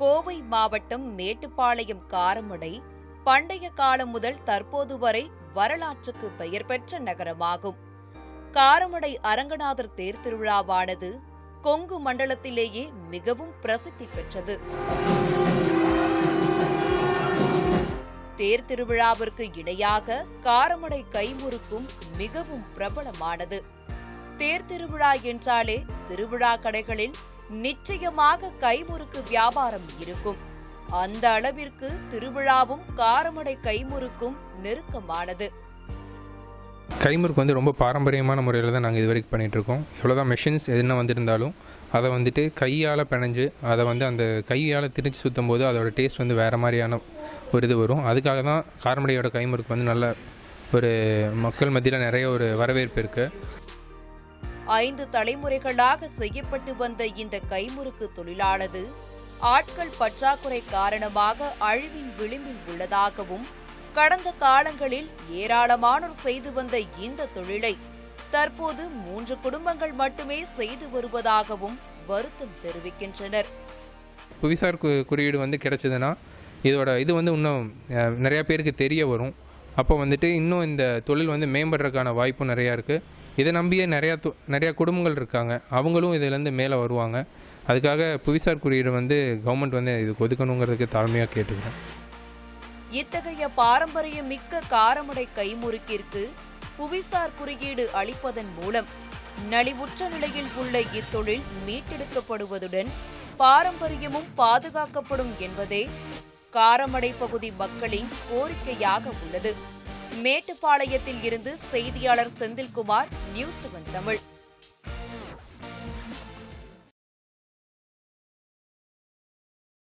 கோவை மாவட்டம் மேட்டுப்பாளையம் காரமடை பண்டைய காலம் முதல் தற்போது வரை வரலாற்றுக்கு பெயர் பெற்ற நகரமாகும். காரமடை அரங்கநாதர் தேர் திருவிழாவானது கொங்கு மண்டலத்திலேயே மிகவும் பிரசித்தி பெற்றது. தேர் திருவிழாவிற்கு இணையாக காரமடை கைமுறுக்கும் மிகவும் பிரபலமானது. தேர் திருவிழா என்றாலே திருவிழா கடைகளில் நிச்சயமாக கைமுறுக்கு வியாபாரம் இருக்கும். அந்த அளவிற்கு திருவிழாவும் காரமடை கைமுறுக்கும் நெருக்கமானது. கைமுறுக்கு வந்து ரொம்ப பாரம்பரியமான முறையில் தான் நாங்கள் இது வரைக்கும் பண்ணிகிட்ருக்கோம் இவ்வளோதான் மெஷின்ஸ் என்ன வந்திருந்தாலும் அதை வந்துட்டு கையால் பிணைஞ்சு அதை வந்து அந்த கையால் திரிச்சு சுற்றும் போது அதோட டேஸ்ட் வந்து வேறு மாதிரியான ஒரு இது வரும். அதுக்காக தான் காரமடையோட கைமுறுக்கு வந்து நல்ல ஒரு மக்கள் மத்தியில் நிறைய ஒரு வரவேற்பு இருக்குது ஐந்து தலைமுறைகளாக செய்யப்பட்டு வந்த இந்த கைமுறுக்கு தொழிலானது ஆட்கள் பற்றாக்குறை காரணமாக அழிவின் விளிம்பில் உள்ளதாகவும் கடந்த காலங்களில் ஏராளமானோர் செய்து வந்த இந்த தொழிலை தற்போது மூன்று குடும்பங்கள் மட்டுமே செய்து வருவதாகவும் வருத்தம் தெரிவிக்கின்றனர். புவிசார் கு குறியீடு வந்து கிடைச்சதுன்னா இதோட இது வந்து இன்னும் நிறைய பேருக்கு தெரிய வரும். அப்போ வந்துட்டு இன்னும் இந்த தொழில் வந்து மேம்படுறதுக்கான வாய்ப்பு நிறையா இருக்குது இதை நம்பியே நிறையா தொ நிறையா குடும்பங்கள் இருக்காங்க. அவங்களும் இதுலேருந்து மேலே வருவாங்க. அதுக்காக புவிசார் குறியீடு வந்து கவர்மெண்ட் வந்து இதுக்கு ஒதுக்கணுங்கிறதுக்கு தாழ்மையாக கேட்டுக்கிறேன். இத்தகைய பாரம்பரியம் மிக்க காரமடை கைமுறுக்கிற்கு புவிசார் குறியீடு அளிப்பதன் மூலம் நலிவுற்ற நிலையில் உள்ள இத்தொழில் மீட்டெடுக்கப்படுவதுடன் பாரம்பரியமும் பாதுகாக்கப்படும் என்பதே காரமடை பகுதி மக்களின் கோரிக்கையாக உள்ளது. மேட்டுப்பாளையத்தில் இருந்து செய்தியாளர் செந்தில்குமார் நியூஸ் செவன் தமிழ்.